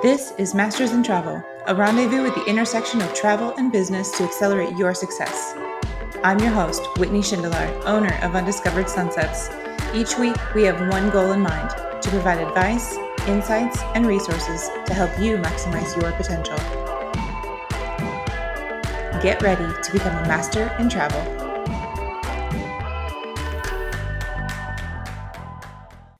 This is Masters in Travel, a rendezvous at the intersection of travel and business to accelerate your success. I'm your host, Whitney Schindler, owner of Undiscovered Sunsets. Each week, we have one goal in mind to provide advice, insights, and resources to help you maximize your potential. Get ready to become a master in travel.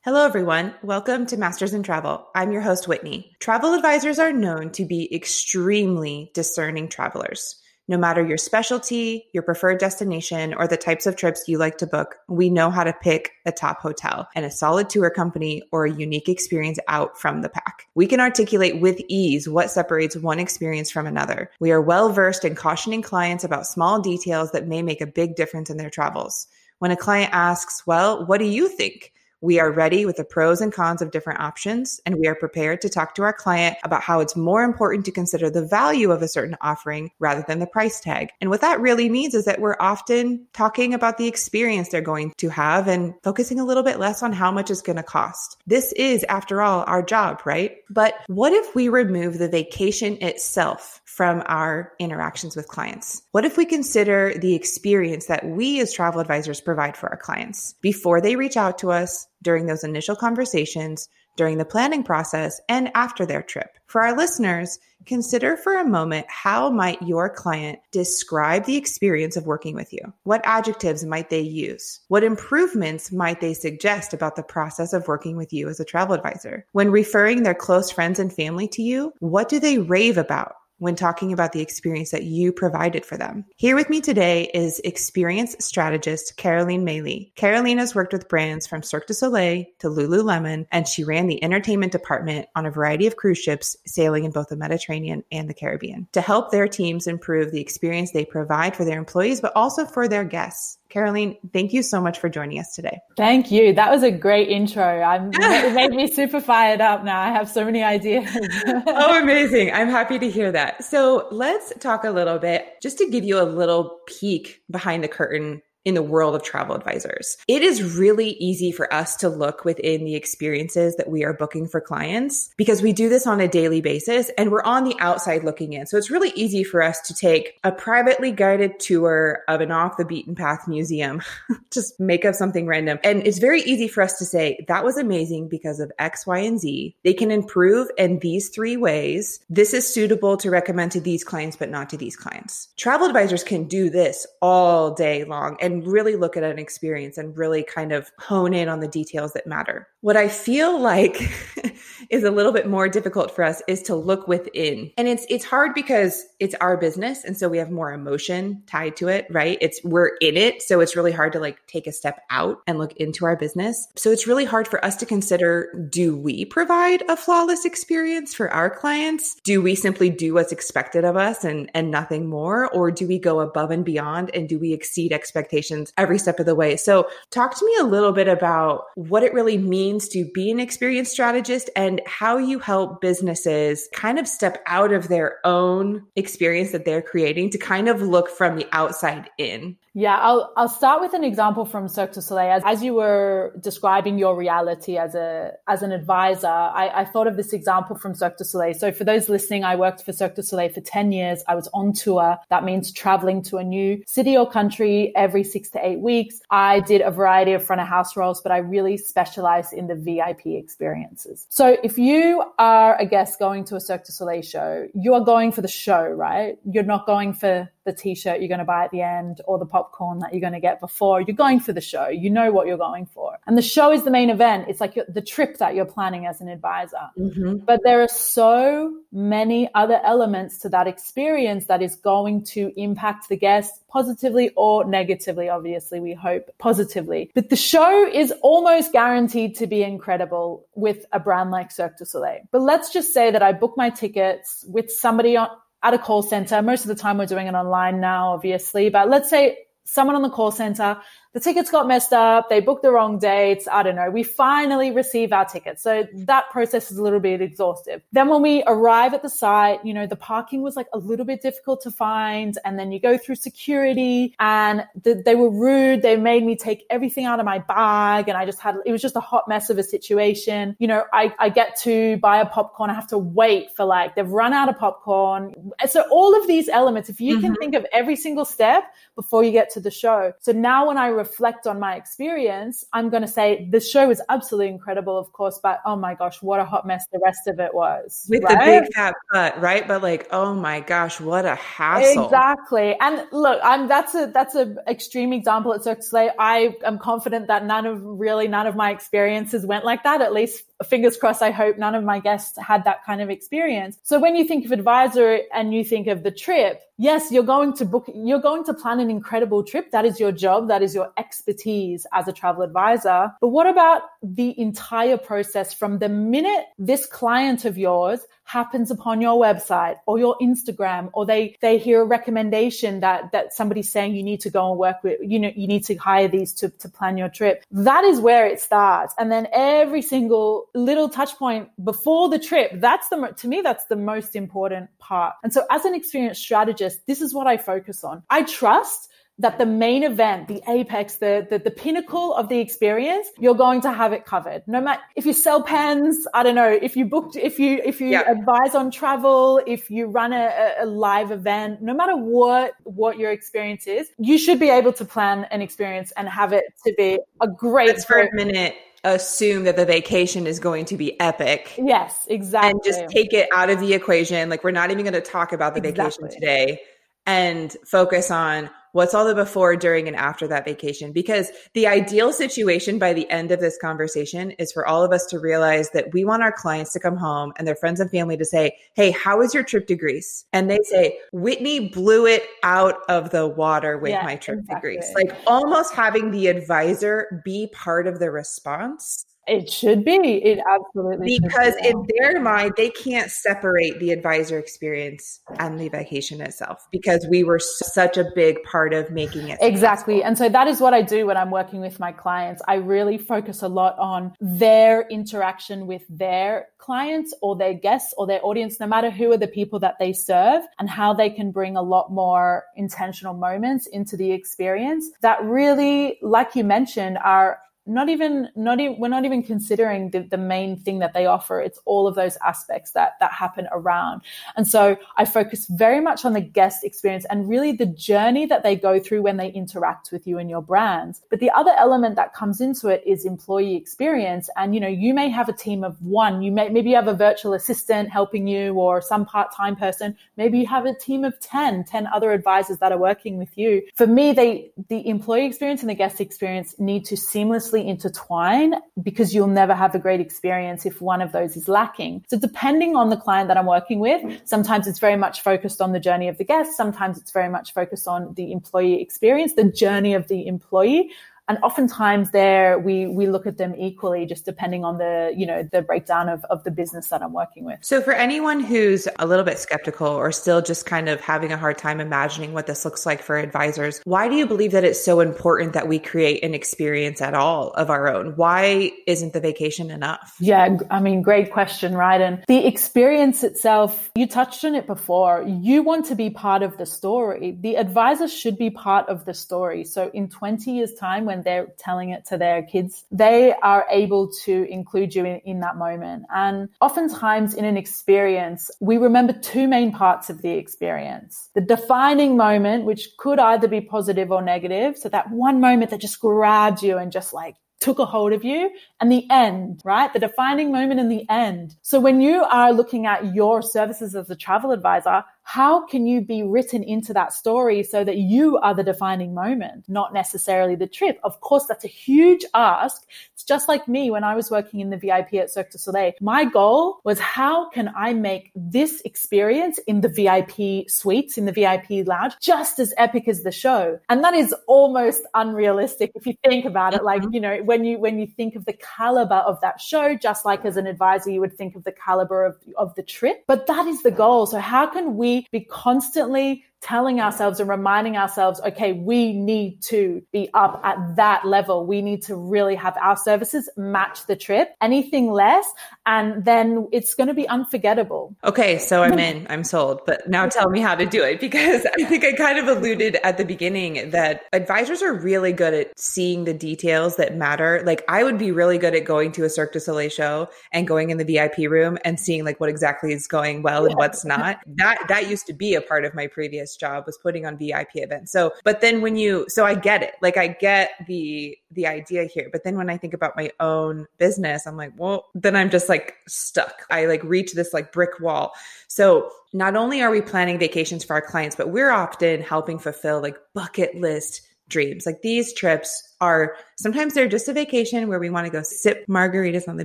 Hello, everyone. Welcome to Masters in Travel. I'm your host, Whitney. Travel advisors are known to be extremely discerning travelers. No matter your specialty, your preferred destination, or the types of trips you like to book, we know how to pick a top hotel and a solid tour company or a unique experience out from the pack. We can articulate with ease what separates one experience from another. We are well versed in cautioning clients about small details that may make a big difference in their travels. When a client asks, Well, what do you think? We are ready with the pros and cons of different options, and we are prepared to talk to our client about how it's more important to consider the value of a certain offering rather than the price tag. And what that really means is that we're often talking about the experience they're going to have and focusing a little bit less on how much it's going to cost. This is, after all, our job, right? But what if we remove the vacation itself from our interactions with clients? What if we consider the experience that we as travel advisors provide for our clients before they reach out to us, during those initial conversations, during the planning process, and after their trip? For our listeners, consider for a moment how might your client describe the experience of working with you? What adjectives might they use? What improvements might they suggest about the process of working with you as a travel advisor? When referring their close friends and family to you, what do they rave about? When talking about the experience that you provided for them. Here with me today is experience strategist Caroline Maley. Caroline has worked with brands from Cirque du Soleil to Lululemon, and she ran the entertainment department on a variety of cruise ships sailing in both the Mediterranean and the Caribbean to help their teams improve the experience they provide for their employees, but also for their guests. Caroline, thank you so much for joining us today. Thank you. That was a great intro. I'm, it made me super fired up now. I have so many ideas. oh, amazing. I'm happy to hear that. So let's talk a little bit, just to give you a little peek behind the curtain in the world of travel advisors. It is really easy for us to look within the experiences that we are booking for clients because we do this on a daily basis and we're on the outside looking in. So it's really easy for us to take a privately guided tour of an off the beaten path museum, just make up something random. And it's very easy for us to say that was amazing because of X, Y, and Z. They can improve in these three ways. This is suitable to recommend to these clients, but not to these clients. Travel advisors can do this all day long and really look at an experience and really kind of hone in on the details that matter. What I feel like is a little bit more difficult for us is to look within. And it's it's hard because it's our business and so we have more emotion tied to it, right? It's we're in it, so it's really hard to like take a step out and look into our business. So it's really hard for us to consider do we provide a flawless experience for our clients? Do we simply do what's expected of us and and nothing more or do we go above and beyond and do we exceed expectations every step of the way? So talk to me a little bit about what it really means to be an experienced strategist and how you help businesses kind of step out of their own experience that they're creating to kind of look from the outside in. Yeah, I'll I'll start with an example from Cirque du Soleil. As, as you were describing your reality as a as an advisor, I, I thought of this example from Cirque du Soleil. So for those listening, I worked for Cirque du Soleil for 10 years. I was on tour. That means traveling to a new city or country every six to eight weeks. I did a variety of front of house roles, but I really specialized in the VIP experiences. So if you are a guest going to a Cirque du Soleil show, you are going for the show, right? You're not going for the t-shirt you're going to buy at the end or the popcorn that you're going to get before. You're going for the show. You know what you're going for. And the show is the main event. It's like the trip that you're planning as an advisor. Mm-hmm. But there are so many other elements to that experience that is going to impact the guest positively or negatively. Obviously, we hope positively. But the show is almost guaranteed to be incredible with a brand like Cirque du Soleil. But let's just say that I book my tickets with somebody on, at a call center. Most of the time we're doing it online now, obviously, but let's say someone on the call center the tickets got messed up. They booked the wrong dates. I don't know. We finally receive our tickets. So that process is a little bit exhaustive. Then when we arrive at the site, you know, the parking was like a little bit difficult to find. And then you go through security and the, they were rude. They made me take everything out of my bag. And I just had, it was just a hot mess of a situation. You know, I, I get to buy a popcorn. I have to wait for like, they've run out of popcorn. So all of these elements, if you mm-hmm. can think of every single step before you get to the show. So now when I reflect on my experience, I'm going to say the show was absolutely incredible, of course, but oh my gosh, what a hot mess the rest of it was. With right? the big fat butt, right? But like, oh my gosh, what a hassle. Exactly. And look, I'm that's a that's an extreme example at Cirque Soleil. I am confident that none of really none of my experiences went like that, at least fingers crossed, I hope none of my guests had that kind of experience. So when you think of advisor and you think of the trip, yes, you're going to book, you're going to plan an incredible trip. That is your job. That is your expertise as a travel advisor. But what about the entire process from the minute this client of yours happens upon your website or your Instagram, or they, they hear a recommendation that, that somebody's saying you need to go and work with, you know, you need to hire these to, to plan your trip. That is where it starts. And then every single little touch point before the trip, that's the, to me, that's the most important part. And so as an experienced strategist, this is what I focus on. I trust that the main event, the apex, the, the, the, pinnacle of the experience, you're going to have it covered. No matter if you sell pens, I don't know, if you booked, if you, if you yeah. advise on travel, if you run a, a live event, no matter what, what your experience is, you should be able to plan an experience and have it to be a great. Let's for a minute assume that the vacation is going to be epic. Yes, exactly. And just take it out of the equation. Like we're not even going to talk about the exactly. vacation today and focus on What's all the before, during, and after that vacation? Because the ideal situation by the end of this conversation is for all of us to realize that we want our clients to come home and their friends and family to say, Hey, how was your trip to Greece? And they say, Whitney blew it out of the water with yeah, my trip exactly. to Greece. Like almost having the advisor be part of the response it should be. It absolutely because be. in their mind they can't separate the advisor experience and the vacation itself because we were such a big part of making it exactly. And so that is what I do when I'm working with my clients. I really focus a lot on their interaction with their clients or their guests or their audience, no matter who are the people that they serve, and how they can bring a lot more intentional moments into the experience that really, like you mentioned, are not even not even we're not even considering the, the main thing that they offer. It's all of those aspects that that happen around. And so i focus very much on the guest experience and really the journey that they go through when they interact with you and your brand but the other element that comes into it is employee experience. And you know you may have a team of one. You may maybe you have a virtual assistant helping you or some part-time person. Maybe you have a team of 10 10 other advisors that are working with you. For me they the employee experience and the guest experience need to seamlessly intertwine because you'll never have a great experience if one of those is lacking. So depending on the client that I'm working with, sometimes it's very much focused on the journey of the guest. Sometimes it's very much focused on the employee experience, the journey of the employee and oftentimes there we we look at them equally just depending on the you know the breakdown of, of the business that i'm working with. So for anyone who's a little bit skeptical or still just kind of having a hard time imagining what this looks like for advisors why do you believe that it's so important that we create an experience at all of our own? Why isn't the vacation enough? Yeah i mean great question right? And the experience itself you touched on it before. You want to be part of the story. The advisor should be part of the story. So in 20 years time when when they're telling it to their kids, they are able to include you in, in that moment. And oftentimes in an experience, we remember two main parts of the experience. The defining moment, which could either be positive or negative. So that one moment that just grabbed you and just like took a hold of you and the end, right? The defining moment in the end. So when you are looking at your services as a travel advisor, how can you be written into that story so that you are the defining moment, not necessarily the trip? Of course, that's a huge ask. It's just like me when I was working in the VIP at Cirque du Soleil. My goal was how can I make this experience in the VIP suites, in the VIP lounge, just as epic as the show? And that is almost unrealistic if you think about it. Like, mm-hmm. you know, when you, when you think of the caliber of that show, just like as an advisor, you would think of the caliber of, of the trip, but that is the goal. So how can we be constantly telling ourselves and reminding ourselves, okay, we need to be up at that level. We need to really have our services match the trip. Anything less, and then it's going to be unforgettable. Okay, so I'm in, I'm sold. But now tell me how to do it because I think I kind of alluded at the beginning that advisors are really good at seeing the details that matter. Like I would be really good at going to a Cirque du Soleil show and going in the VIP room and seeing like what exactly is going well and what's not. That that used to be a part of my previous job was putting on VIP events. So, but then when you so I get it. Like I get the the idea here. But then when I think about my own business, I'm like, well, then I'm just like stuck. I like reach this like brick wall. So not only are we planning vacations for our clients, but we're often helping fulfill like bucket list dreams. Like these trips are sometimes they're just a vacation where we want to go sip margaritas on the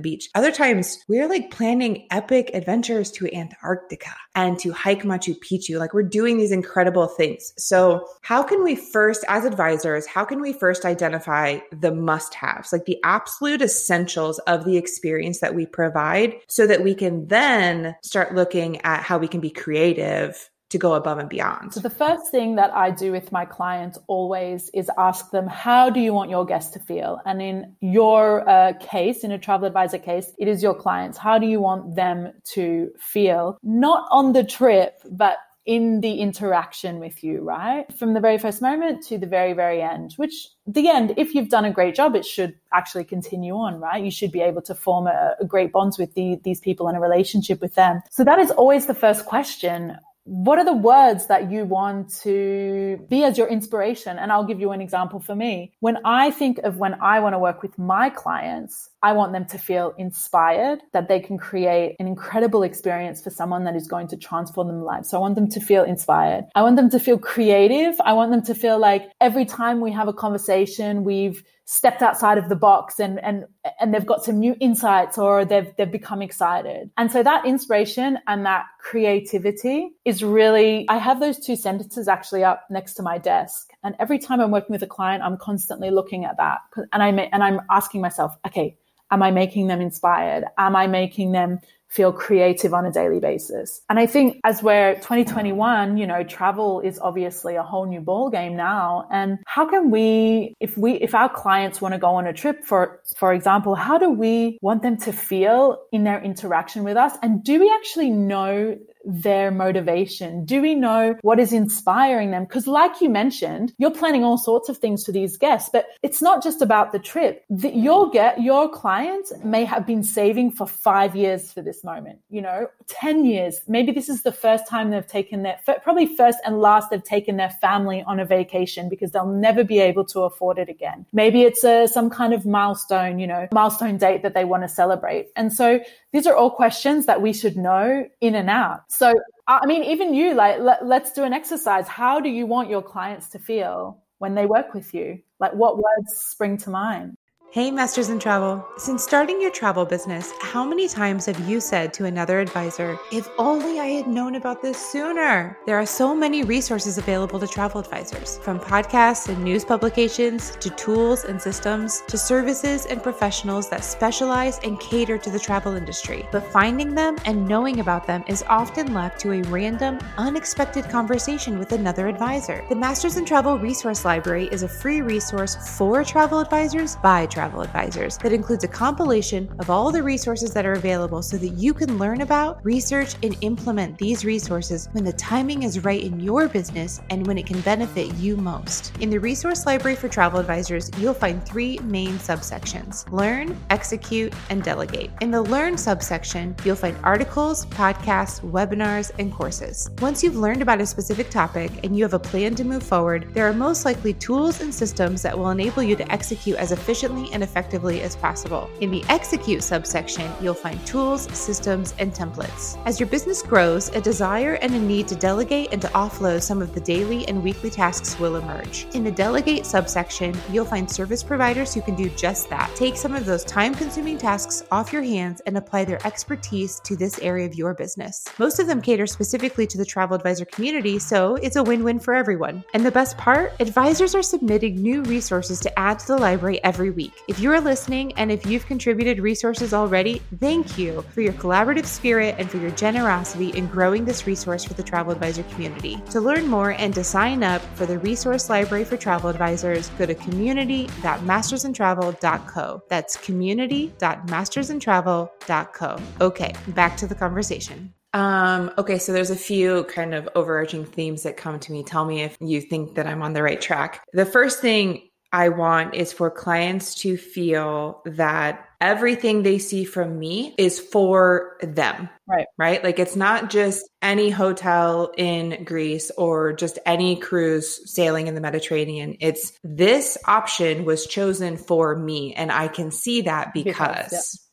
beach. Other times we're like planning epic adventures to Antarctica and to hike Machu Picchu. Like we're doing these incredible things. So how can we first, as advisors, how can we first identify the must haves, like the absolute essentials of the experience that we provide so that we can then start looking at how we can be creative to go above and beyond? So, the first thing that I do with my clients always is ask them, How do you want your guests to feel? And in your uh, case, in a travel advisor case, it is your clients. How do you want them to feel? Not on the trip, but in the interaction with you, right? From the very first moment to the very, very end, which the end, if you've done a great job, it should actually continue on, right? You should be able to form a, a great bonds with the, these people and a relationship with them. So that is always the first question what are the words that you want to be as your inspiration? And I'll give you an example for me. When I think of when I want to work with my clients, I want them to feel inspired that they can create an incredible experience for someone that is going to transform them lives. So I want them to feel inspired. I want them to feel creative. I want them to feel like every time we have a conversation, we've stepped outside of the box and and and they've got some new insights or they've they've become excited. And so that inspiration and that creativity is really I have those two sentences actually up next to my desk. And every time I'm working with a client, I'm constantly looking at that and I and I'm asking myself, okay, am I making them inspired? Am I making them feel creative on a daily basis. And I think as we're 2021, you know, travel is obviously a whole new ball game now. And how can we, if we, if our clients want to go on a trip, for, for example, how do we want them to feel in their interaction with us? And do we actually know their motivation? Do we know what is inspiring them? Because, like you mentioned, you're planning all sorts of things for these guests, but it's not just about the trip. The, your get your clients may have been saving for five years for this moment. You know, ten years. Maybe this is the first time they've taken their probably first and last they've taken their family on a vacation because they'll never be able to afford it again. Maybe it's a some kind of milestone. You know, milestone date that they want to celebrate, and so these are all questions that we should know in and out. So, I mean, even you, like, let, let's do an exercise. How do you want your clients to feel when they work with you? Like, what words spring to mind? Hey, Masters in Travel. Since starting your travel business, how many times have you said to another advisor, if only I had known about this sooner? There are so many resources available to travel advisors, from podcasts and news publications to tools and systems to services and professionals that specialize and cater to the travel industry. But finding them and knowing about them is often left to a random, unexpected conversation with another advisor. The Masters in Travel Resource Library is a free resource for travel advisors by travel travel advisors that includes a compilation of all the resources that are available so that you can learn about, research, and implement these resources when the timing is right in your business and when it can benefit you most. In the Resource Library for Travel Advisors, you'll find three main subsections learn, execute, and delegate. In the learn subsection, you'll find articles, podcasts, webinars, and courses. Once you've learned about a specific topic and you have a plan to move forward, there are most likely tools and systems that will enable you to execute as efficiently and effectively as possible. In the Execute subsection, you'll find tools, systems, and templates. As your business grows, a desire and a need to delegate and to offload some of the daily and weekly tasks will emerge. In the Delegate subsection, you'll find service providers who can do just that. Take some of those time consuming tasks off your hands and apply their expertise to this area of your business. Most of them cater specifically to the travel advisor community, so it's a win win for everyone. And the best part advisors are submitting new resources to add to the library every week. If you are listening and if you've contributed resources already, thank you for your collaborative spirit and for your generosity in growing this resource for the travel advisor community. To learn more and to sign up for the resource library for travel advisors, go to community.mastersintravel.co. That's community.mastersintravel.co. Okay, back to the conversation. Um, okay, so there's a few kind of overarching themes that come to me. Tell me if you think that I'm on the right track. The first thing I want is for clients to feel that everything they see from me is for them. Right. Right. Like it's not just any hotel in Greece or just any cruise sailing in the Mediterranean. It's this option was chosen for me. And I can see that because. because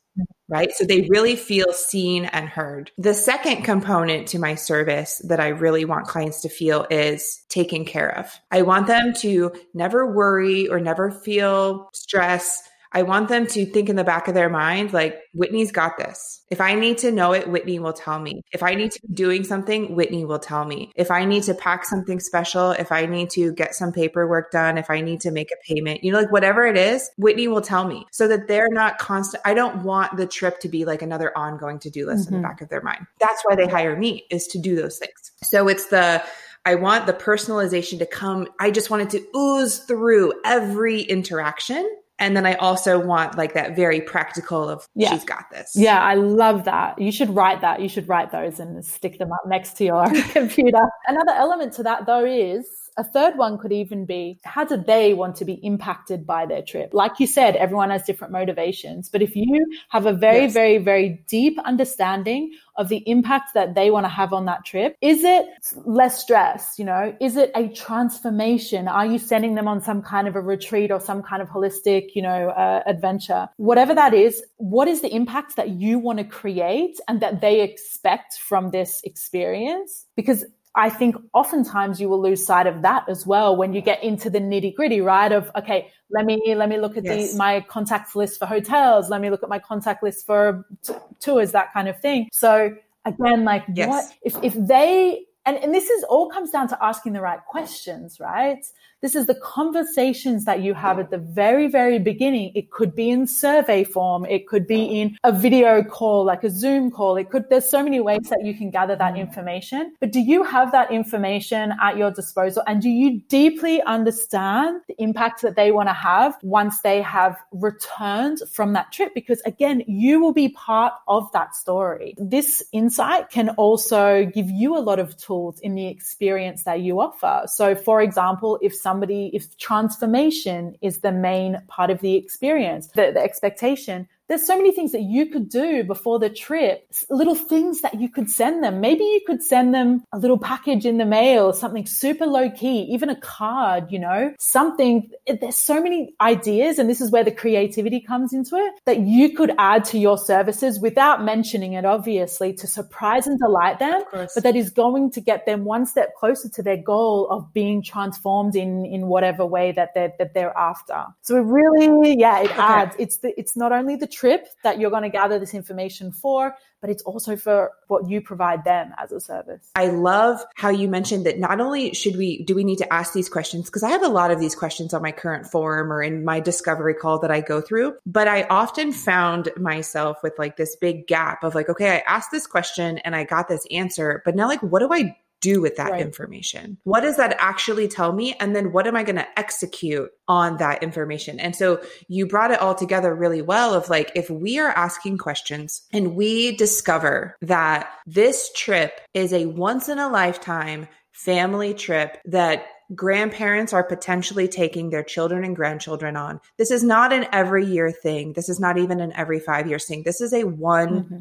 right? So they really feel seen and heard. The second component to my service that I really want clients to feel is taken care of. I want them to never worry or never feel stress I want them to think in the back of their mind, like, Whitney's got this. If I need to know it, Whitney will tell me. If I need to be doing something, Whitney will tell me. If I need to pack something special, if I need to get some paperwork done, if I need to make a payment, you know, like whatever it is, Whitney will tell me so that they're not constant. I don't want the trip to be like another ongoing to do list mm-hmm. in the mm-hmm. back of their mind. That's why they hire me is to do those things. So it's the, I want the personalization to come. I just want it to ooze through every interaction and then I also want like that very practical of yeah. she's got this. Yeah, I love that. You should write that. You should write those and stick them up next to your computer. Another element to that though is a third one could even be how do they want to be impacted by their trip? Like you said, everyone has different motivations. But if you have a very, yes. very, very deep understanding of the impact that they want to have on that trip, is it less stress? You know, is it a transformation? Are you sending them on some kind of a retreat or some kind of holistic, you know, uh, adventure? Whatever that is, what is the impact that you want to create and that they expect from this experience? Because I think oftentimes you will lose sight of that as well when you get into the nitty gritty, right? Of okay, let me let me look at yes. the, my contact list for hotels. Let me look at my contact list for t- tours, that kind of thing. So again, like yes. what if if they and and this is all comes down to asking the right questions, right? This is the conversations that you have at the very, very beginning. It could be in survey form. It could be in a video call, like a Zoom call. It could, there's so many ways that you can gather that information. But do you have that information at your disposal? And do you deeply understand the impact that they want to have once they have returned from that trip? Because again, you will be part of that story. This insight can also give you a lot of tools in the experience that you offer. So for example, if some somebody, if transformation is the main part of the experience, the, the expectation, there's so many things that you could do before the trip, little things that you could send them. Maybe you could send them a little package in the mail, something super low key, even a card, you know, something. Eh, there's so many ideas. And this is where the creativity comes into it that you could add to your services without mentioning it, obviously, to surprise and delight them. But that is going to get them one step closer to their goal of being transformed in, in whatever way that they're, that they're after. So it really, yeah, it okay. adds, it's the, it's not only the trip that you're going to gather this information for, but it's also for what you provide them as a service. I love how you mentioned that not only should we, do we need to ask these questions? Because I have a lot of these questions on my current forum or in my discovery call that I go through, but I often found myself with like this big gap of like, okay, I asked this question and I got this answer, but now like, what do I do with that right. information? What does that actually tell me? And then what am I going to execute on that information? And so you brought it all together really well of like, if we are asking questions and we discover that this trip is a once in a lifetime family trip that grandparents are potentially taking their children and grandchildren on. This is not an every year thing. This is not even an every five years thing. This is a one mm-hmm.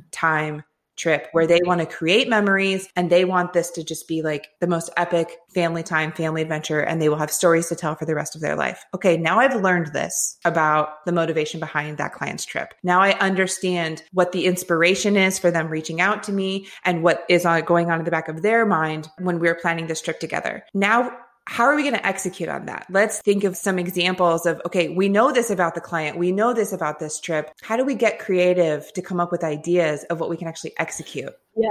Trip where they want to create memories and they want this to just be like the most epic family time, family adventure, and they will have stories to tell for the rest of their life. Okay, now I've learned this about the motivation behind that client's trip. Now I understand what the inspiration is for them reaching out to me and what is going on in the back of their mind when we're planning this trip together. Now how are we going to execute on that? Let's think of some examples of, okay, we know this about the client. We know this about this trip. How do we get creative to come up with ideas of what we can actually execute? Yeah.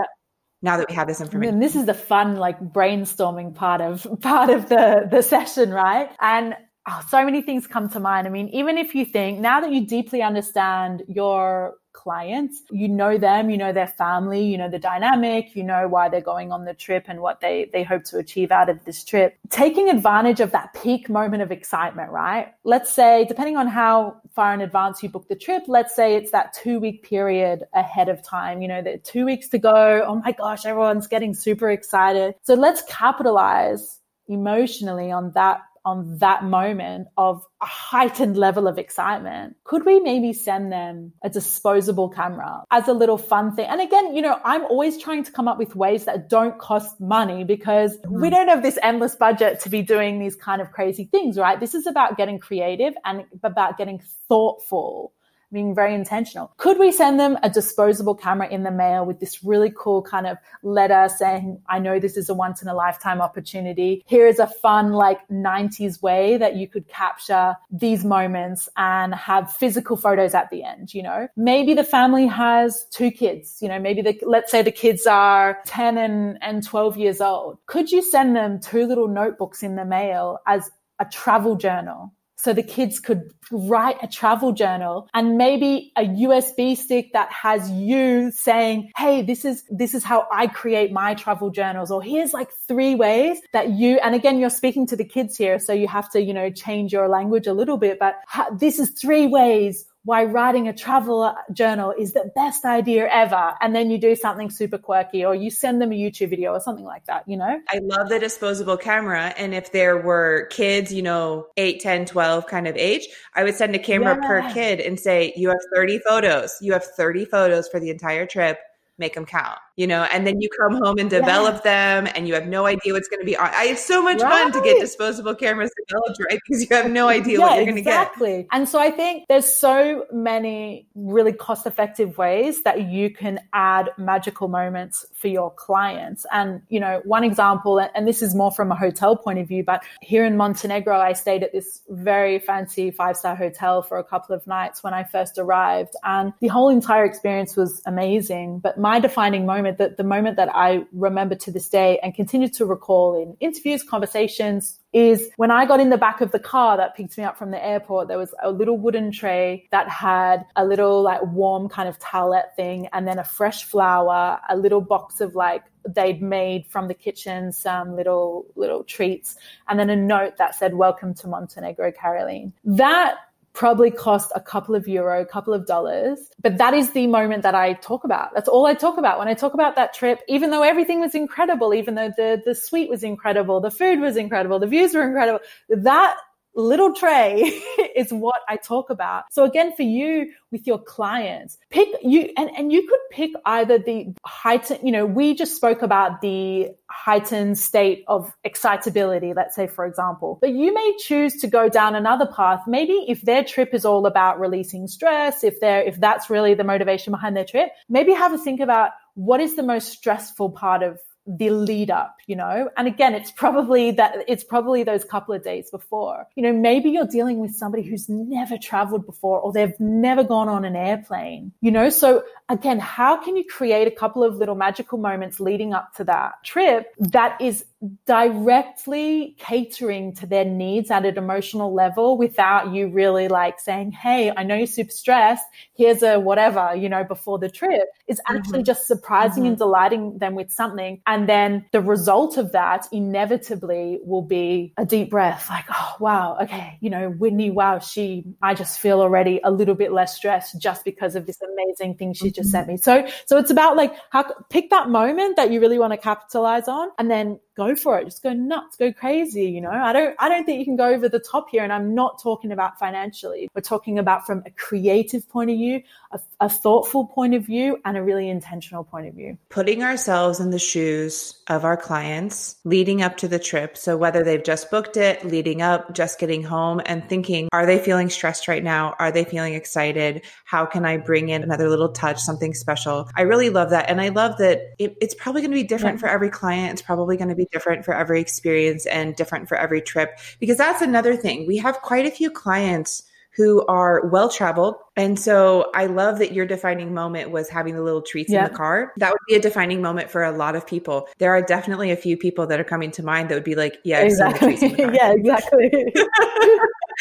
Now that we have this information. And this is the fun, like brainstorming part of, part of the, the session, right? And oh, so many things come to mind. I mean, even if you think now that you deeply understand your clients. You know them, you know their family, you know the dynamic, you know why they're going on the trip and what they, they hope to achieve out of this trip. Taking advantage of that peak moment of excitement, right? Let's say, depending on how far in advance you book the trip, let's say it's that two week period ahead of time, you know, the two weeks to go. Oh my gosh, everyone's getting super excited. So let's capitalize emotionally on that on that moment of a heightened level of excitement, could we maybe send them a disposable camera as a little fun thing? And again, you know, I'm always trying to come up with ways that don't cost money because we mm. don't have this endless budget to be doing these kind of crazy things, right? This is about getting creative and about getting thoughtful being very intentional. Could we send them a disposable camera in the mail with this really cool kind of letter saying, I know this is a once in a lifetime opportunity. Here is a fun, like 90s way that you could capture these moments and have physical photos at the end, you know? Maybe the family has two kids, you know, maybe the, let's say the kids are 10 and, and 12 years old. Could you send them two little notebooks in the mail as a travel journal? So the kids could write a travel journal and maybe a USB stick that has you saying, Hey, this is, this is how I create my travel journals. Or here's like three ways that you, and again, you're speaking to the kids here. So you have to, you know, change your language a little bit, but this is three ways why writing a travel journal is the best idea ever. And then you do something super quirky or you send them a YouTube video or something like that, you know? I love the disposable camera. And if there were kids, you know, 8, 10, 12 kind of age, I would send a camera yeah. per kid and say, you have 30 photos. You have 30 photos for the entire trip make them count, you know, and then you come home and develop yeah. them and you have no idea what's going to be on. I, it's so much right. fun to get disposable cameras developed, right? Because you have no idea yeah, what you're going to get. Exactly. And so I think there's so many really cost effective ways that you can add magical moments for your clients. And, you know, one example, and this is more from a hotel point of view, but here in Montenegro, I stayed at this very fancy five star hotel for a couple of nights when I first arrived. And the whole entire experience was amazing. But my defining moment, that the moment that I remember to this day and continue to recall in interviews, conversations, is when I got in the back of the car that picked me up from the airport, there was a little wooden tray that had a little like warm kind of towelette thing and then a fresh flower, a little box of like they'd made from the kitchen some little little treats and then a note that said welcome to Montenegro Caroline. That probably cost a couple of euro, a couple of dollars. But that is the moment that I talk about. That's all I talk about when I talk about that trip, even though everything was incredible, even though the, the suite was incredible, the food was incredible, the views were incredible. That little tray is what I talk about. So again, for you with your clients, pick you, and, and you could pick either the heightened, you know, we just spoke about the heightened state of excitability, let's say, for example, but you may choose to go down another path. Maybe if their trip is all about releasing stress, if they're, if that's really the motivation behind their trip, maybe have a think about what is the most stressful part of the lead up, you know? And again, it's probably that it's probably those couple of days before. You know, maybe you're dealing with somebody who's never traveled before or they've never gone on an airplane, you know? So again, how can you create a couple of little magical moments leading up to that trip that is directly catering to their needs at an emotional level without you really like saying, Hey, I know you're super stressed. Here's a whatever, you know, before the trip is actually mm-hmm. just surprising mm-hmm. and delighting them with something. And then the result of that inevitably will be a deep breath like, Oh, wow. Okay. You know, Whitney, wow, she, I just feel already a little bit less stressed just because of this amazing thing she mm-hmm. just sent me. So, so it's about like how pick that moment that you really want to capitalize on and then go for it. Just go nuts, go crazy. You know, I don't, I don't think you can go over the top here. And I'm not talking about financially. We're talking about from a creative point of view, a, a thoughtful point of view, and a really intentional point of view. Putting ourselves in the shoes of our clients leading up to the trip. So whether they've just booked it, leading up, just getting home and thinking, are they feeling stressed right now? Are they feeling excited? How can I bring in another little touch, something special? I really love that. And I love that it, it's probably going to be different yeah. for every client. It's probably going to be different for every experience and different for every trip because that's another thing. We have quite a few clients who are well traveled. And so I love that your defining moment was having the little treats in the car. That would be a defining moment for a lot of people. There are definitely a few people that are coming to mind that would be like, yeah, exactly. yeah, exactly.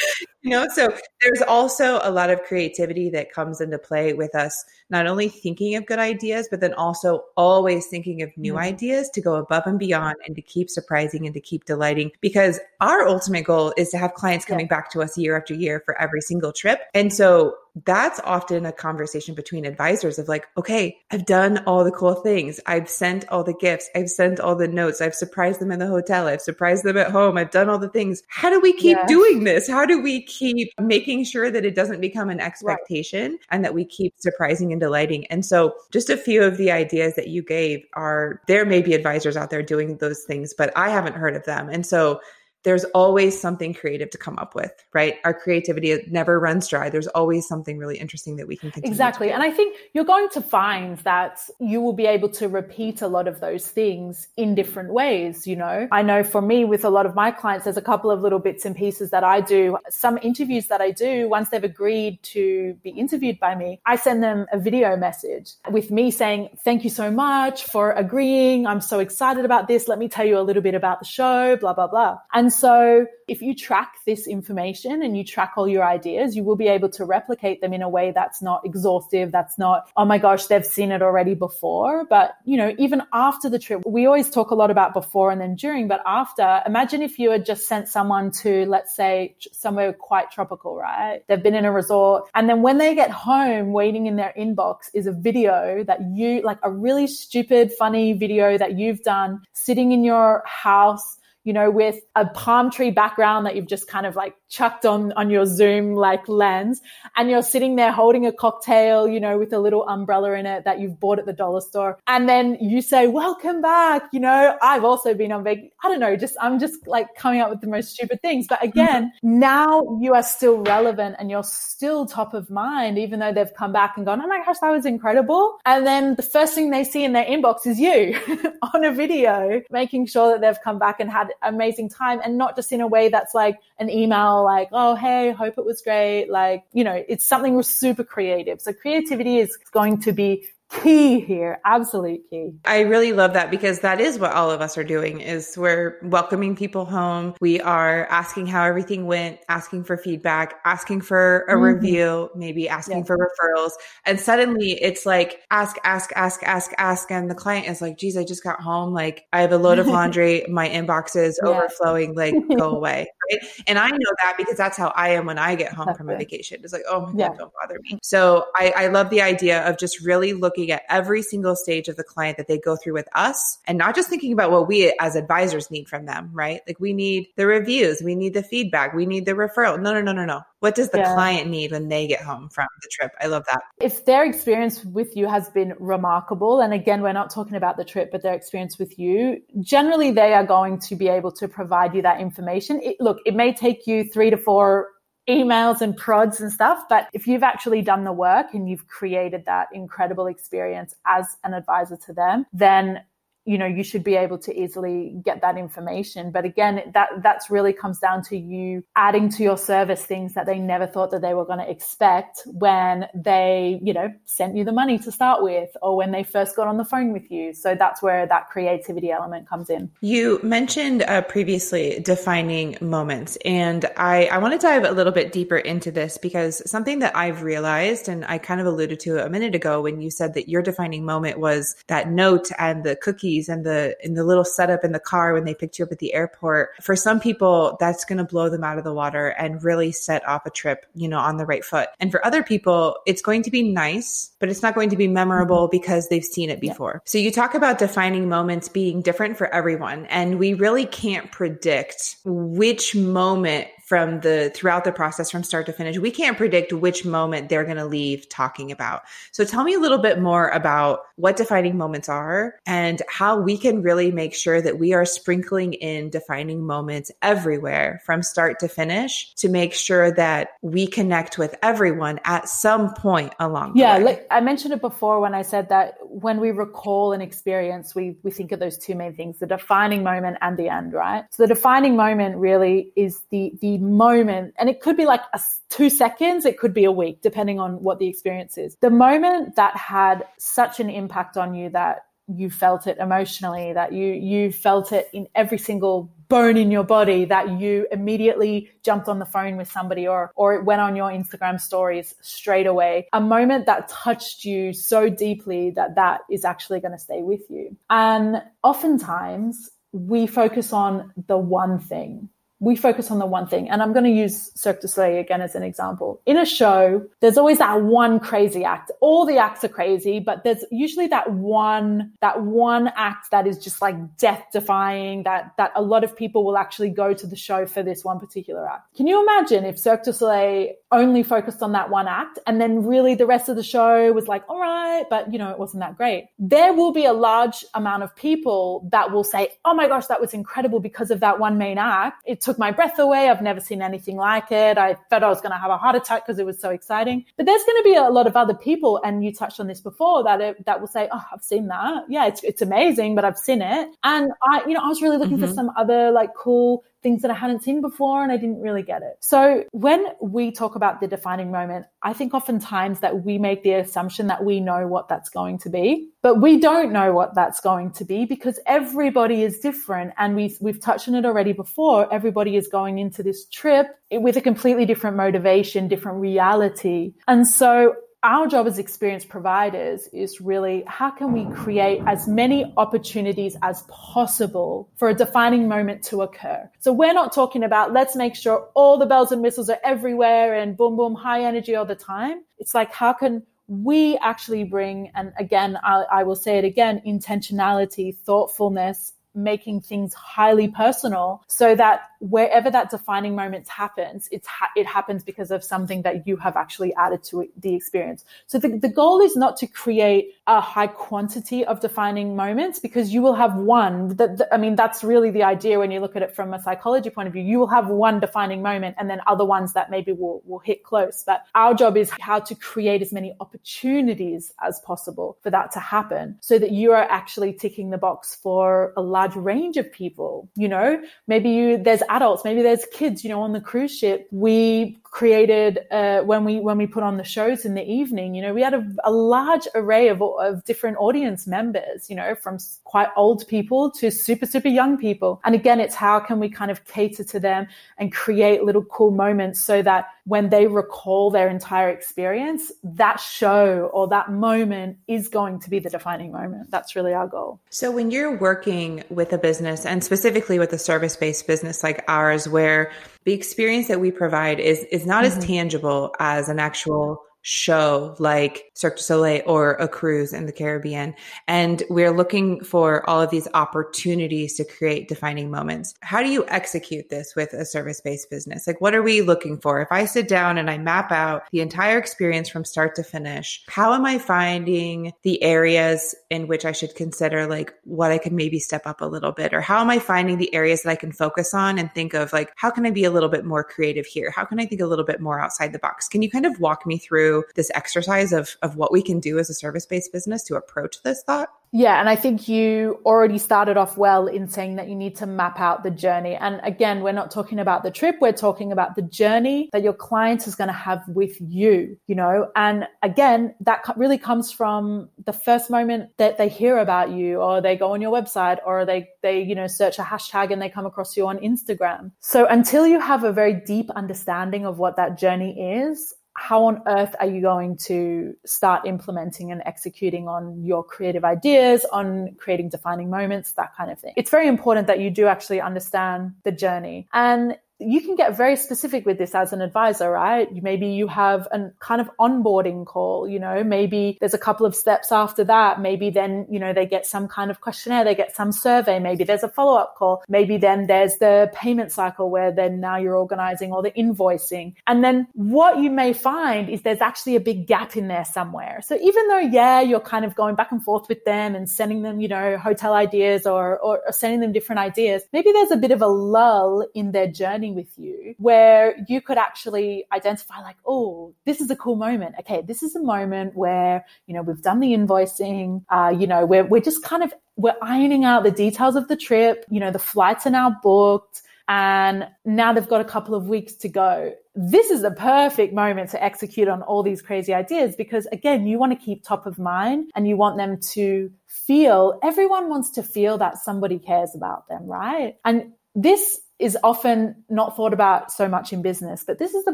you know, so there's also a lot of creativity that comes into play with us not only thinking of good ideas, but then also always thinking of new mm-hmm. ideas to go above and beyond and to keep surprising and to keep delighting. Because our ultimate goal is to have clients coming yeah. back to us year after year for every single trip. And so that's often a conversation between advisors of like, okay, I've done all the cool things. I've sent all the gifts. I've sent all the notes. I've surprised them in the hotel. I've surprised them at home. I've done all the things. How do we keep yes. doing this? How do we keep making sure that it doesn't become an expectation right. and that we keep surprising and and delighting. And so just a few of the ideas that you gave are there may be advisors out there doing those things, but I haven't heard of them. And so there's always something creative to come up with, right? Our creativity never runs dry. There's always something really interesting that we can continue. Exactly. And I think you're going to find that you will be able to repeat a lot of those things in different ways. You know, I know for me, with a lot of my clients, there's a couple of little bits and pieces that I do. Some interviews that I do, once they've agreed to be interviewed by me, I send them a video message with me saying, Thank you so much for agreeing. I'm so excited about this. Let me tell you a little bit about the show, blah, blah, blah. And and so if you track this information and you track all your ideas, you will be able to replicate them in a way that's not exhaustive. That's not, oh my gosh, they've seen it already before. But, you know, even after the trip, we always talk a lot about before and then during, but after, imagine if you had just sent someone to, let's say, somewhere quite tropical, right? They've been in a resort. And then when they get home, waiting in their inbox is a video that you, like a really stupid, funny video that you've done sitting in your house you know, with a palm tree background that you've just kind of like chucked on, on your Zoom like lens. And you're sitting there holding a cocktail, you know, with a little umbrella in it that you've bought at the dollar store. And then you say, welcome back. You know, I've also been on vacation. I don't know, just, I'm just like coming up with the most stupid things. But mm-hmm. again, now you are still relevant and you're still top of mind, even though they've come back and gone, oh my gosh, that was incredible. And then the first thing they see in their inbox is you on a video, making sure that they've come back and had amazing time and not just in a way that's like an email like, oh, hey, hope it was great. Like, you know, it's something super creative. So creativity is going to be key here absolute key. I really love that because that is what all of us are doing is we're welcoming people home. We are asking how everything went asking for feedback asking for a mm-hmm. review maybe asking for referrals. And suddenly it's like ask ask ask ask ask. And the client is like geez i just got home. Like i have a load of laundry. My inbox is yeah. overflowing. Like go away. Right? And i know that because that's how i am when i get home that's from a vacation. It's like oh my yeah. god don't bother me. So I, I love the idea of just really looking looking at every single stage of the client that they go through with us and not just thinking about what we as advisors need from them, right? Like we need the reviews, we need the feedback, we need the referral. No, no, no, no, no. What does the yeah. client need when they get home from the trip? I love that. If their experience with you has been remarkable, and again, we're not talking about the trip, but their experience with you, generally they are going to be able to provide you that information. It, look, it may take you three to four emails and prods and stuff. But if you've actually done the work and you've created that incredible experience as an advisor to them, then you know you should be able to easily get that information. But again that that's really comes down to you adding to your service things that they never thought that they were going to expect when they you know sent you the money to start with or when they first got on the phone with you. So that's where that creativity element comes in. You mentioned uh, previously defining moments and i i want to dive a little bit deeper into this because something that i've realized and i kind of alluded to a minute ago when you said that your defining moment was that note and the cookies and the in the little setup in the car when they picked you up at the airport. For some people, that's going to blow them out of the water and really set off a trip, you know, on the right foot. And for other people, it's going to be nice, but it's not going to be memorable mm-hmm. because they've seen it before. Yeah. So you talk about defining moments being different for everyone, and we really can't predict which moment from the throughout the process from start to finish we can't predict which moment they're going to leave talking about. So tell me a little bit more about what defining moments are and how we can really make sure that we are sprinkling in defining moments everywhere from start to finish to make sure that we connect with everyone at some point along yeah like i mentioned it before when i said that when we recall an experience we we think of those two main things the defining moment and the end right? So the defining moment really is the the moment, and it could be like a, two seconds, it could be a week, depending on what the experience is. The moment that had such an impact on you that you felt it emotionally, that you you felt it in every single bone in your body, that you immediately jumped on the phone with somebody or or it went on your Instagram stories straight away. A moment that touched you so deeply that that is actually going to stay with you. And oftentimes we focus on the one thing we focus on the one thing. And I'm going to use Cirque du Soleil again as an example. In a show, there's always that one crazy act. All the acts are crazy, but there's usually that one, that one act that is just like death defying that, that a lot of people will actually go to the show for this one particular act. Can you imagine if Cirque du Soleil only focused on that one act and then really the rest of the show was like, all right, but you know, it wasn't that great. There will be a large amount of people that will say, oh my gosh, that was incredible because of that one main act. It took my breath away. I've never seen anything like it. I thought I was going to have a heart attack because it was so exciting. But there's going to be a lot of other people, and you touched on this before, that it, that will say, "Oh, I've seen that. Yeah, it's it's amazing, but I've seen it." And I, you know, I was really looking mm-hmm. for some other like cool things that I hadn't seen before and I didn't really get it. So when we talk about the defining moment, I think oftentimes that we make the assumption that we know what that's going to be, but we don't know what that's going to be because everybody is different. And we, we've touched on it already before. Everybody is going into this trip with a completely different motivation, different reality. And so our job as experience providers is really how can we create as many opportunities as possible for a defining moment to occur? So we're not talking about let's make sure all the bells and whistles are everywhere and boom, boom, high energy all the time. It's like, how can we actually bring, and again, I, I will say it again, intentionality, thoughtfulness, making things highly personal so that wherever that defining moment happens, it's ha- it happens because of something that you have actually added to it, the experience. So the, the goal is not to create a high quantity of defining moments because you will have one that, I mean, that's really the idea when you look at it from a psychology point of view. You will have one defining moment and then other ones that maybe will, will hit close. But our job is how to create as many opportunities as possible for that to happen so that you are actually ticking the box for a large range of people. You know, maybe you, there's adults, maybe there's kids, you know, on the cruise ship. We created, uh, when we, when we put on the shows in the evening, you know, we had a, a large array of, of different audience members, you know, from quite old people to super, super young people. And again, it's how can we kind of cater to them and create little cool moments so that when they recall their entire experience, that show or that moment is going to be the defining moment. That's really our goal. So when you're working with a business and specifically with a service-based business like ours, where the experience that we provide is, is not mm-hmm. as tangible as an actual show like Cirque du Soleil or a cruise in the Caribbean. And we're looking for all of these opportunities to create defining moments. How do you execute this with a service based business? Like, what are we looking for? If I sit down and I map out the entire experience from start to finish, how am I finding the areas in which I should consider like what I could maybe step up a little bit? Or how am I finding the areas that I can focus on and think of like, how can I be a little bit more creative here? How can I think a little bit more outside the box? Can you kind of walk me through? Through this exercise of, of what we can do as a service based business to approach this thought? Yeah, and I think you already started off well in saying that you need to map out the journey. And again, we're not talking about the trip, we're talking about the journey that your client is going to have with you, you know? And again, that really comes from the first moment that they hear about you or they go on your website or they they, you know, search a hashtag and they come across you on Instagram. So until you have a very deep understanding of what that journey is, how on earth are you going to start implementing and executing on your creative ideas, on creating defining moments, that kind of thing? It's very important that you do actually understand the journey. And you can get very specific with this as an advisor, right? Maybe you have a kind of onboarding call, you know, maybe there's a couple of steps after that. Maybe then, you know, they get some kind of questionnaire, they get some survey. Maybe there's a follow up call. Maybe then there's the payment cycle where then now you're organizing all the invoicing. And then what you may find is there's actually a big gap in there somewhere. So even though, yeah, you're kind of going back and forth with them and sending them, you know, hotel ideas or, or, or sending them different ideas, maybe there's a bit of a lull in their journey with you where you could actually identify like, oh, this is a cool moment. Okay, this is a moment where, you know, we've done the invoicing, uh, you know, we're, we're just kind of, we're ironing out the details of the trip. You know, the flights are now booked. and now they've got a couple of weeks to go. This is a perfect moment to execute on all these crazy ideas because again, you want to keep top of mind and you want them to feel, everyone wants to feel that somebody cares about them, right? And this is often not thought about so much in business, but this is the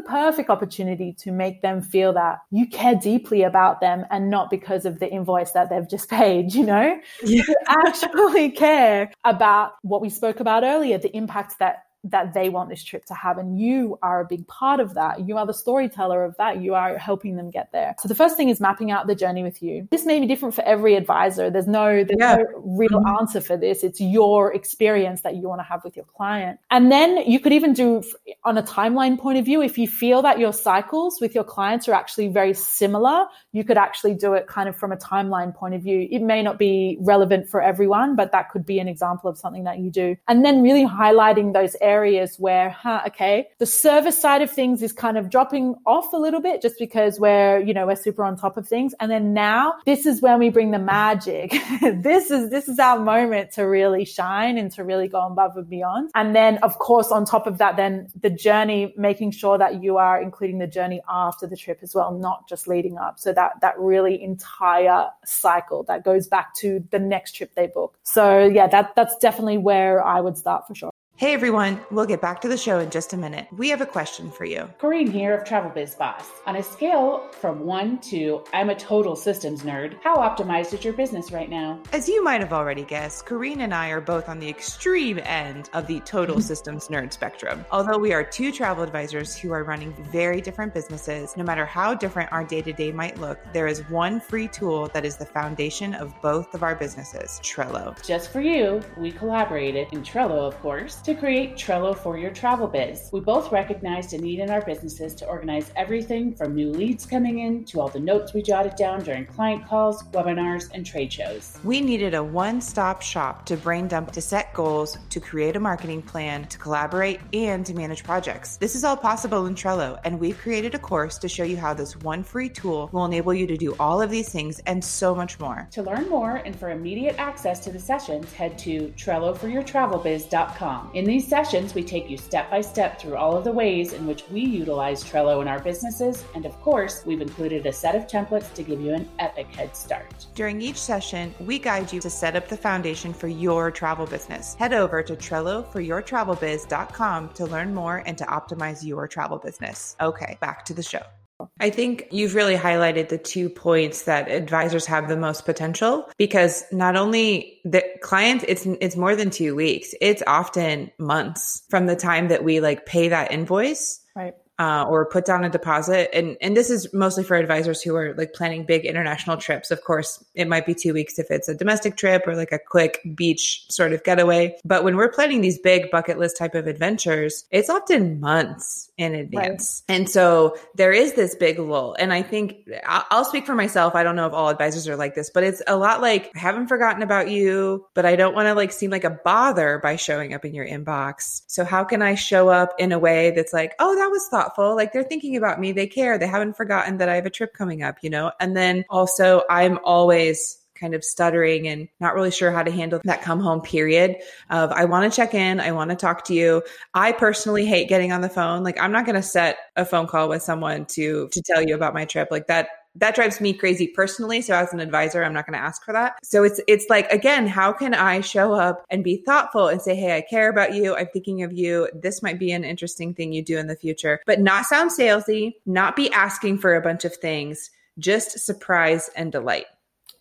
perfect opportunity to make them feel that you care deeply about them and not because of the invoice that they've just paid, you know? Yeah. You actually care about what we spoke about earlier, the impact that that they want this trip to have. And you are a big part of that. You are the storyteller of that. You are helping them get there. So the first thing is mapping out the journey with you. This may be different for every advisor. There's no, there's yeah. no real mm-hmm. answer for this. It's your experience that you want to have with your client. And then you could even do on a timeline point of view, if you feel that your cycles with your clients are actually very similar, you could actually do it kind of from a timeline point of view. It may not be relevant for everyone, but that could be an example of something that you do. And then really highlighting those areas areas where, huh, okay, the service side of things is kind of dropping off a little bit just because we're, you know, we're super on top of things. And then now this is when we bring the magic. this is, this is our moment to really shine and to really go above and beyond. And then, of course, on top of that, then the journey, making sure that you are including the journey after the trip as well, not just leading up. So that, that really entire cycle that goes back to the next trip they book. So yeah, that, that's definitely where I would start for sure. Hey everyone, we'll get back to the show in just a minute. We have a question for you. Corinne here of Travel Biz Boss. On a scale from one to I'm a total systems nerd, how optimized is your business right now? As you might have already guessed, Corinne and I are both on the extreme end of the total systems nerd spectrum. Although we are two travel advisors who are running very different businesses, no matter how different our day to day might look, there is one free tool that is the foundation of both of our businesses Trello. Just for you, we collaborated in Trello, of course to create Trello for your travel biz. We both recognized a need in our businesses to organize everything from new leads coming in to all the notes we jotted down during client calls, webinars, and trade shows. We needed a one stop shop to brain dump, to set goals, to create a marketing plan, to collaborate, and to manage projects. This is all possible in Trello, and we've created a course to show you how this one free tool will enable you to do all of these things and so much more. To learn more and for immediate access to the sessions, head to TrelloForYourTravelBiz.com. In these sessions, we take you step by step through all of the ways in which we utilize Trello in our businesses, and of course, we've included a set of templates to give you an epic head start. During each session, we guide you to set up the foundation for your travel business. Head over to TrelloForYourTravelBiz.com to learn more and to optimize your travel business. Okay, back to the show. I think you've really highlighted the two points that advisors have the most potential because not only the clients, it's it's more than two weeks. It's often months from the time that we like pay that invoice. Right uh, or put down a deposit. And, and this is mostly for advisors who are like planning big international trips. Of course, it might be two weeks if it's a domestic trip or like a quick beach sort of getaway. But when we're planning these big bucket list type of adventures, it's often months in advance. Right. And so there is this big lull. And I think I'll speak for myself. I don't know if all advisors are like this, but it's a lot like I haven't forgotten about you, but I don't want to like seem like a bother by showing up in your inbox. So how can I show up in a way that's like, oh, that was thoughtful. Like they're thinking about me. They care. They haven't forgotten that I have a trip coming up, you know? And then also I'm always kind of stuttering and not really sure how to handle that come home period of I want to check in, I want to talk to you. I personally hate getting on the phone. Like I'm not going to set a phone call with someone to to tell you about my trip. Like that that drives me crazy personally. So as an advisor, I'm not going to ask for that. So it's, it's like, again, how can I show up and be thoughtful and say, Hey, I care about you. I'm thinking of you. This might be an interesting thing you do in the future, but not sound salesy, not be asking for a bunch of things, just surprise and delight.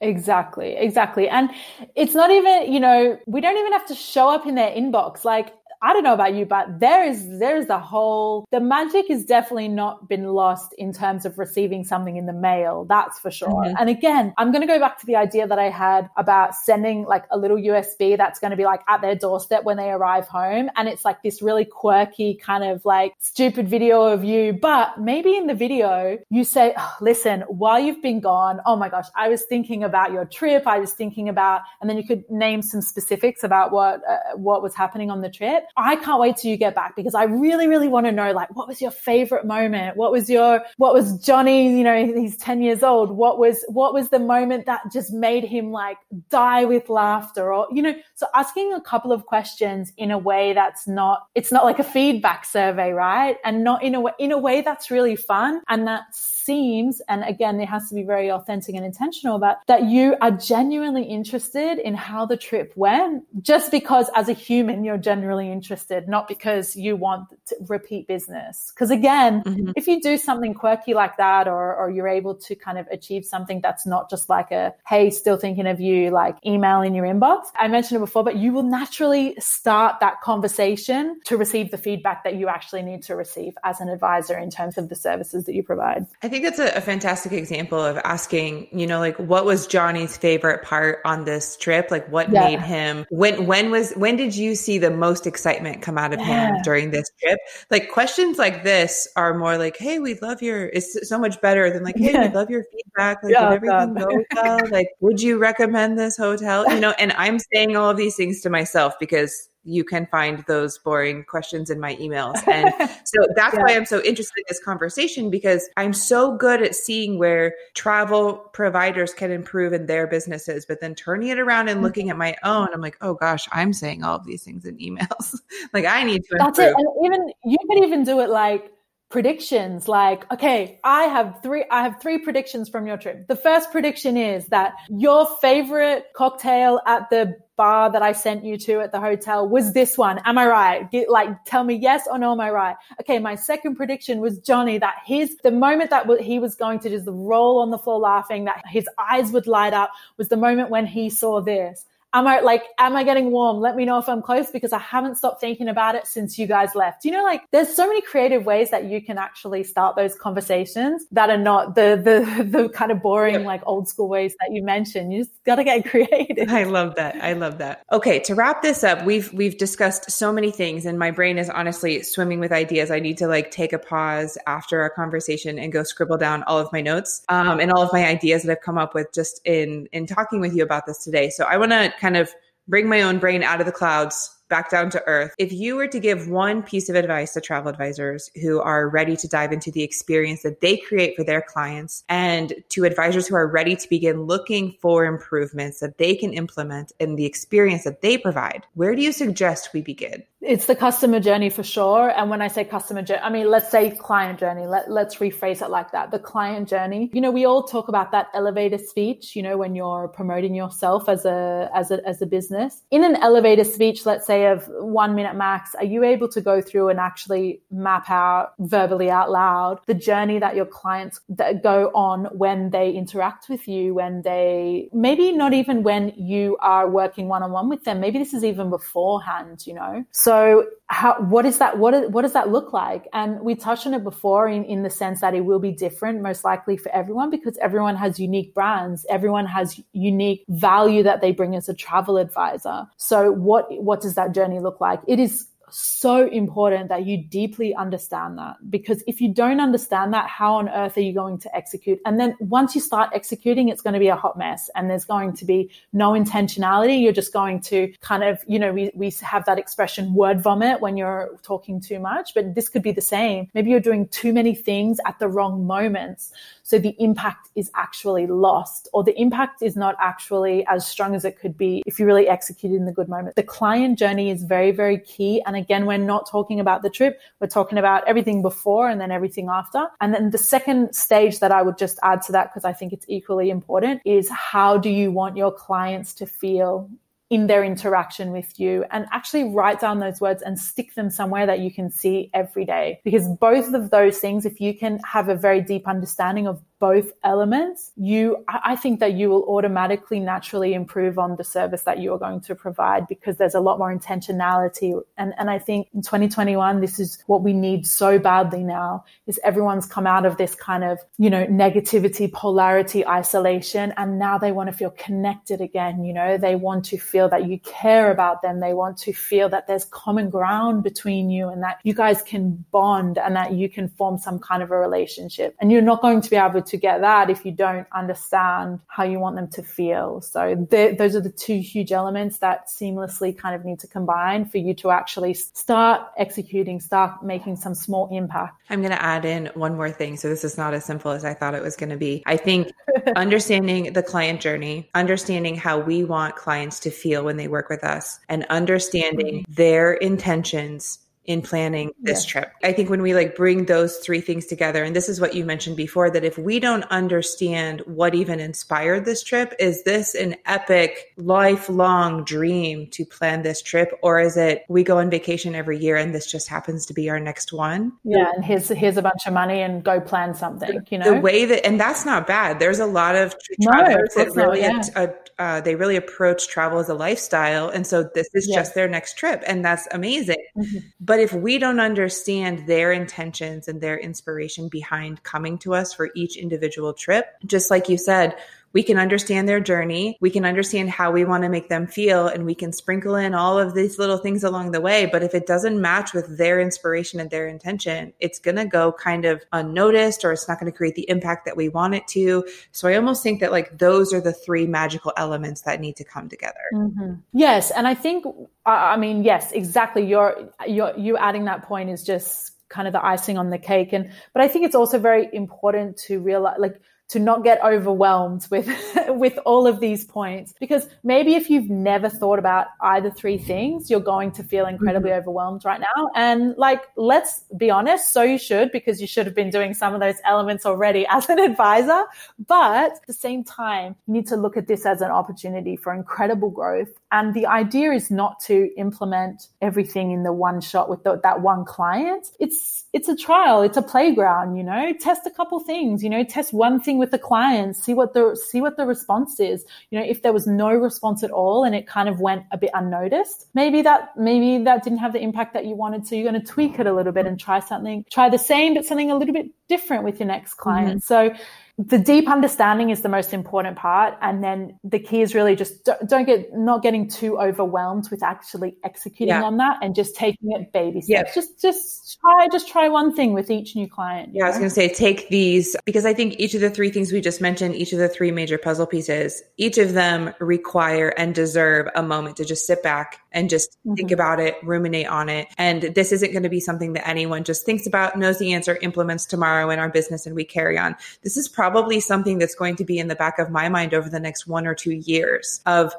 Exactly, exactly. And it's not even, you know, we don't even have to show up in their inbox. Like I don't know about you, but there is there is the whole the magic has definitely not been lost in terms of receiving something in the mail. That's for sure. Mm-hmm. And again, I'm going to go back to the idea that I had about sending like a little USB that's going to be like at their doorstep when they arrive home, and it's like this really quirky kind of like stupid video of you. But maybe in the video you say, oh, "Listen, while you've been gone, oh my gosh, I was thinking about your trip. I was thinking about," and then you could name some specifics about what uh, what was happening on the trip I can't wait till you get back because I really, really want to know like what was your favorite moment? What was your what was Johnny, you know, he's 10 years old. What was what was the moment that just made him like die with laughter or you know, so asking a couple of questions in a way that's not it's not like a feedback survey, right? And not in a way in a way that's really fun and that's seems, and again, it has to be very authentic and intentional about that you are genuinely interested in how the trip went, just because as a human, you're generally interested, not because you want to repeat business. Because again, mm-hmm. if you do something quirky like that, or, or you're able to kind of achieve something that's not just like a, hey, still thinking of you, like email in your inbox. I mentioned it before, but you will naturally start that conversation to receive the feedback that you actually need to receive as an advisor in terms of the services that you provide. I think it's a, a, fantastic example of asking, you know, like what was Johnny's favorite part on this trip? Like what yeah. made him when when was when did you see the most excitement come out of yeah. him during this trip? Like questions like this are more like, hey, we love your it's so much better than like, hey, yeah. we love your feedback. Like did everything go well? Like, would you recommend this hotel? You know, and I'm saying all of these things to myself because you can find those boring questions in my emails. And so that's yeah. why I'm so interested in this conversation because I'm so good at seeing where travel providers can improve in their businesses, but then turning it around and mm-hmm. looking at my own, I'm like, oh gosh, I'm saying all of these things in emails. like I need to. That's improve. it. And even you could even do it like predictions like okay i have three i have three predictions from your trip the first prediction is that your favorite cocktail at the bar that I sent you to at the hotel was this one. Am I right? Get, like, tell me yes or no, am I right? Okay. My second prediction was Johnny that his, the moment that he was going to just roll on the floor laughing, that his eyes would light up was the moment when he saw this am I like, am I getting warm? Let me know if I'm close because I haven't stopped thinking about it since you guys left. You know, like there's so many creative ways that you can actually start those conversations that are not the, the, the kind of boring, like old school ways that you mentioned. You just got to get creative. I love that. I love that. Okay. To wrap this up, we've, we've discussed so many things and my brain is honestly swimming with ideas. I need to like take a pause after our conversation and go scribble down all of my notes, um, and all of my ideas that I've come up with just in, in talking with you about this today. So I want to kind of bring my own brain out of the clouds back down to earth. If you were to give one piece of advice to travel advisors who are ready to dive into the experience that they create for their clients and to advisors who are ready to begin looking for improvements that they can implement in the experience that they provide, where do you suggest we begin? It's the customer journey for sure. And when I say customer journey, I mean, let's say client journey. Let, let's rephrase it like that. The client journey. You know, we all talk about that elevator speech, you know, when you're promoting yourself as a, as a, as a business. In an elevator speech, let's say of one minute max, are you able to go through and actually map out verbally out loud the journey that your clients that go on when they interact with you, when they, maybe not even when you are working one on one with them. Maybe this is even beforehand, you know? So so how, what is that? What, what does that look like? And we touched on it before in, in the sense that it will be different, most likely for everyone, because everyone has unique brands. Everyone has unique value that they bring as a travel advisor. So what, what does that journey look like? It is so important that you deeply understand that because if you don't understand that, how on earth are you going to execute? And then once you start executing, it's going to be a hot mess and there's going to be no intentionality. You're just going to kind of, you know, we, we have that expression word vomit when you're talking too much, but this could be the same. Maybe you're doing too many things at the wrong moments. So the impact is actually lost or the impact is not actually as strong as it could be if you really execute in the good moment. The client journey is very, very key. And again, we're not talking about the trip. We're talking about everything before and then everything after. And then the second stage that I would just add to that, because I think it's equally important is how do you want your clients to feel in their interaction with you and actually write down those words and stick them somewhere that you can see every day. Because both of those things, if you can have a very deep understanding of both elements, you, I think that you will automatically naturally improve on the service that you are going to provide because there's a lot more intentionality. And, and I think in 2021, this is what we need so badly now is everyone's come out of this kind of, you know, negativity, polarity, isolation. And now they want to feel connected again. You know, they want to feel that you care about them. They want to feel that there's common ground between you and that you guys can bond and that you can form some kind of a relationship. And you're not going to be able to get that if you don't understand how you want them to feel. So those are the two huge elements that seamlessly kind of need to combine for you to actually start executing, start making some small impact. I'm going to add in one more thing. So this is not as simple as I thought it was going to be. I think understanding the client journey, understanding how we want clients to feel when they work with us, and understanding their intentions in planning this trip. I think when we like bring those three things together, and this is what you mentioned before, that if we don't understand what even inspired this trip, is this an epic lifelong dream to plan this trip? Or is it we go on vacation every year and this just happens to be our next one? Yeah. And here's, here's a bunch of money and go plan something, you know? The way that, and that's not bad. There's a lot of travelers no, that really, not, yeah. uh, they really approach travel as a lifestyle. And so this is yes. just their next trip. And that's amazing. Mm-hmm. But but if we don't understand their intentions and their inspiration behind coming to us for each individual trip, just like you said, we can understand their journey. We can understand how we want to make them feel and we can sprinkle in all of these little things along the way. But if it doesn't match with their inspiration and their intention, it's going to go kind of unnoticed or it's not going to create the impact that we want it to. So I almost think that like those are the three magical elements that need to come together. Mm-hmm. Yes. And I think, I mean, yes, exactly. You're, you're, you adding that point is just kind of the icing on the cake. And, but I think it's also very important to realize, like, to not get overwhelmed with with all of these points. Because maybe if you've never thought about either three things you're going to feel incredibly mm-hmm. overwhelmed right now. And like let's be honest so you should because you should have been doing some of those elements already as an advisor. But at the same time you need to look at this as an opportunity for incredible growth. And the idea is not to implement everything in the one shot with the, that one client. It's it's a trial. It's a playground you know. Test a couple things you know. Test one thing with the client, see what the see what the response is. You know, if there was no response at all and it kind of went a bit unnoticed, maybe that maybe that didn't have the impact that you wanted. So you're going to tweak it a little bit and try something, try the same but something a little bit different with your next client. Mm-hmm. So the deep understanding is the most important part and then the key is really just don't get not getting too overwhelmed with actually executing yeah. on that and just taking it baby steps yeah. just just try just try one thing with each new client yeah know? i was going to say take these because i think each of the three things we just mentioned each of the three major puzzle pieces each of them require and deserve a moment to just sit back and just mm-hmm. think about it ruminate on it and this isn't going to be something that anyone just thinks about knows the answer implements tomorrow in our business and we carry on this is probably something that's going to be in the back of my mind over the next one or two years of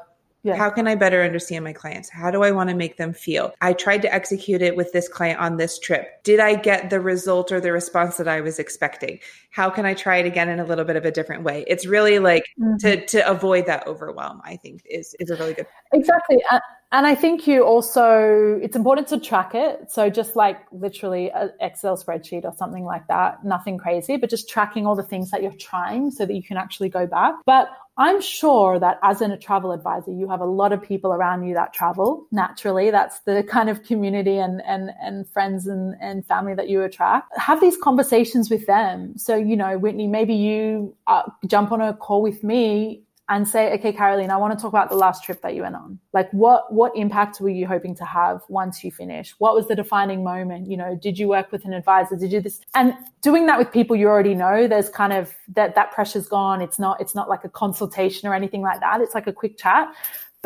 yeah. How can I better understand my clients? How do I want to make them feel? I tried to execute it with this client on this trip. Did I get the result or the response that I was expecting? How can I try it again in a little bit of a different way? It's really like mm-hmm. to to avoid that overwhelm, I think is is a really good Exactly. And I think you also, it's important to track it. So just like literally an Excel spreadsheet or something like that, nothing crazy, but just tracking all the things that you're trying so that you can actually go back. But I'm sure that as a travel advisor, you have a lot of people around you that travel naturally. That's the kind of community and, and, and friends and, and family that you attract. Have these conversations with them. So, you know, Whitney, maybe you uh, jump on a call with me and say, okay, Caroline, I want to talk about the last trip that you went on. Like what, what impact were you hoping to have once you finish? What was the defining moment? You know, did you work with an advisor? Did you this? And doing that with people you already know, there's kind of that, that pressure's gone. It's not, it's not like a consultation or anything like that. It's like a quick chat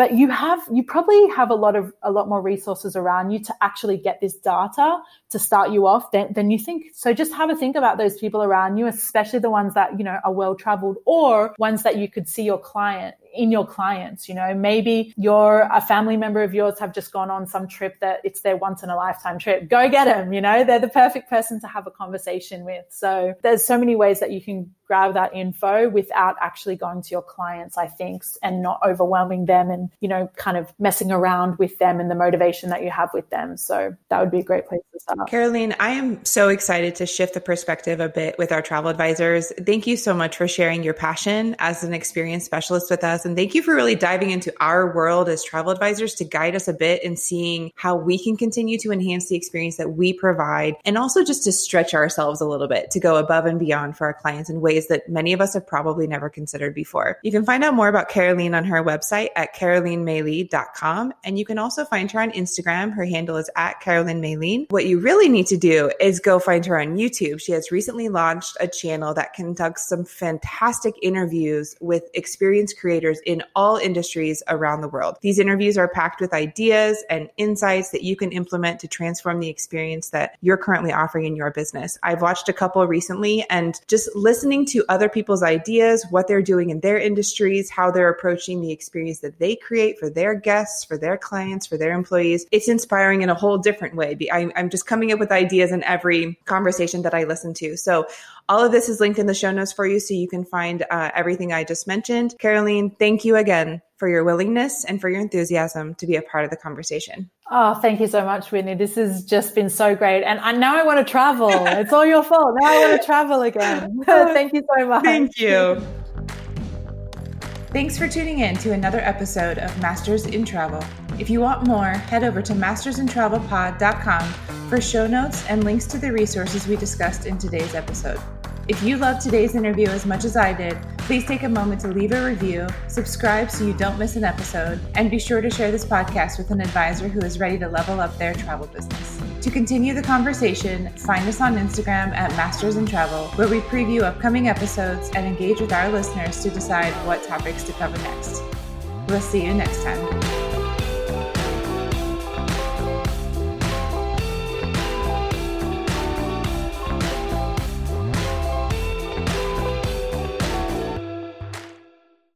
but you have you probably have a lot of a lot more resources around you to actually get this data to start you off than, than you think. So just have a think about those people around you especially the ones that you know are well traveled or ones that you could see your client in your clients. You know, maybe you're a family member of yours have just gone on some trip that it's their once in a lifetime trip. Go get them. You know, they're the perfect person to have a conversation with. So there's so many ways that you can grab that info without actually going to your clients, I think, and not overwhelming them and, you know, kind of messing around with them and the motivation that you have with them. So that would be a great place to start. Caroline, I am so excited to shift the perspective a bit with our travel advisors. Thank you so much for sharing your passion as an experienced specialist with us us. And thank you for really diving into our world as travel advisors to guide us a bit in seeing how we can continue to enhance the experience that we provide and also just to stretch ourselves a little bit to go above and beyond for our clients in ways that many of us have probably never considered before. You can find out more about Caroline on her website at carolinemaylee.com. And you can also find her on Instagram. Her handle is at Caroline Maylene. What you really need to do is go find her on YouTube. She has recently launched a channel that conducts some fantastic interviews with experienced creators in all industries around the world. These interviews are packed with ideas and insights that you can implement to transform the experience that you're currently offering in your business. I've watched a couple recently and just listening to other people's ideas, what they're doing in their industries, how they're approaching the experience that they create for their guests, for their clients, for their employees. It's inspiring in a whole different way. I'm just coming up with ideas in every conversation that I listen to. So all of this is linked in the show notes for you so you can find uh, everything I just mentioned. Caroline, thank you again for your willingness and for your enthusiasm to be a part of the conversation. Oh, thank you so much, Whitney. This has just been so great. And I, now I want to travel. it's all your fault. Now I want to travel again. thank you so much. Thank you. Thanks for tuning in to another episode of Masters in Travel. If you want more, head over to mastersintravelpod.com for show notes and links to the resources we discussed in today's episode. If you loved today's interview as much as I did, please take a moment to leave a review, subscribe so you don't miss an episode, and be sure to share this podcast with an advisor who is ready to level up their travel business. To continue the conversation, find us on Instagram at Masters in Travel, where we preview upcoming episodes and engage with our listeners to decide what topics to cover next. We'll see you next time.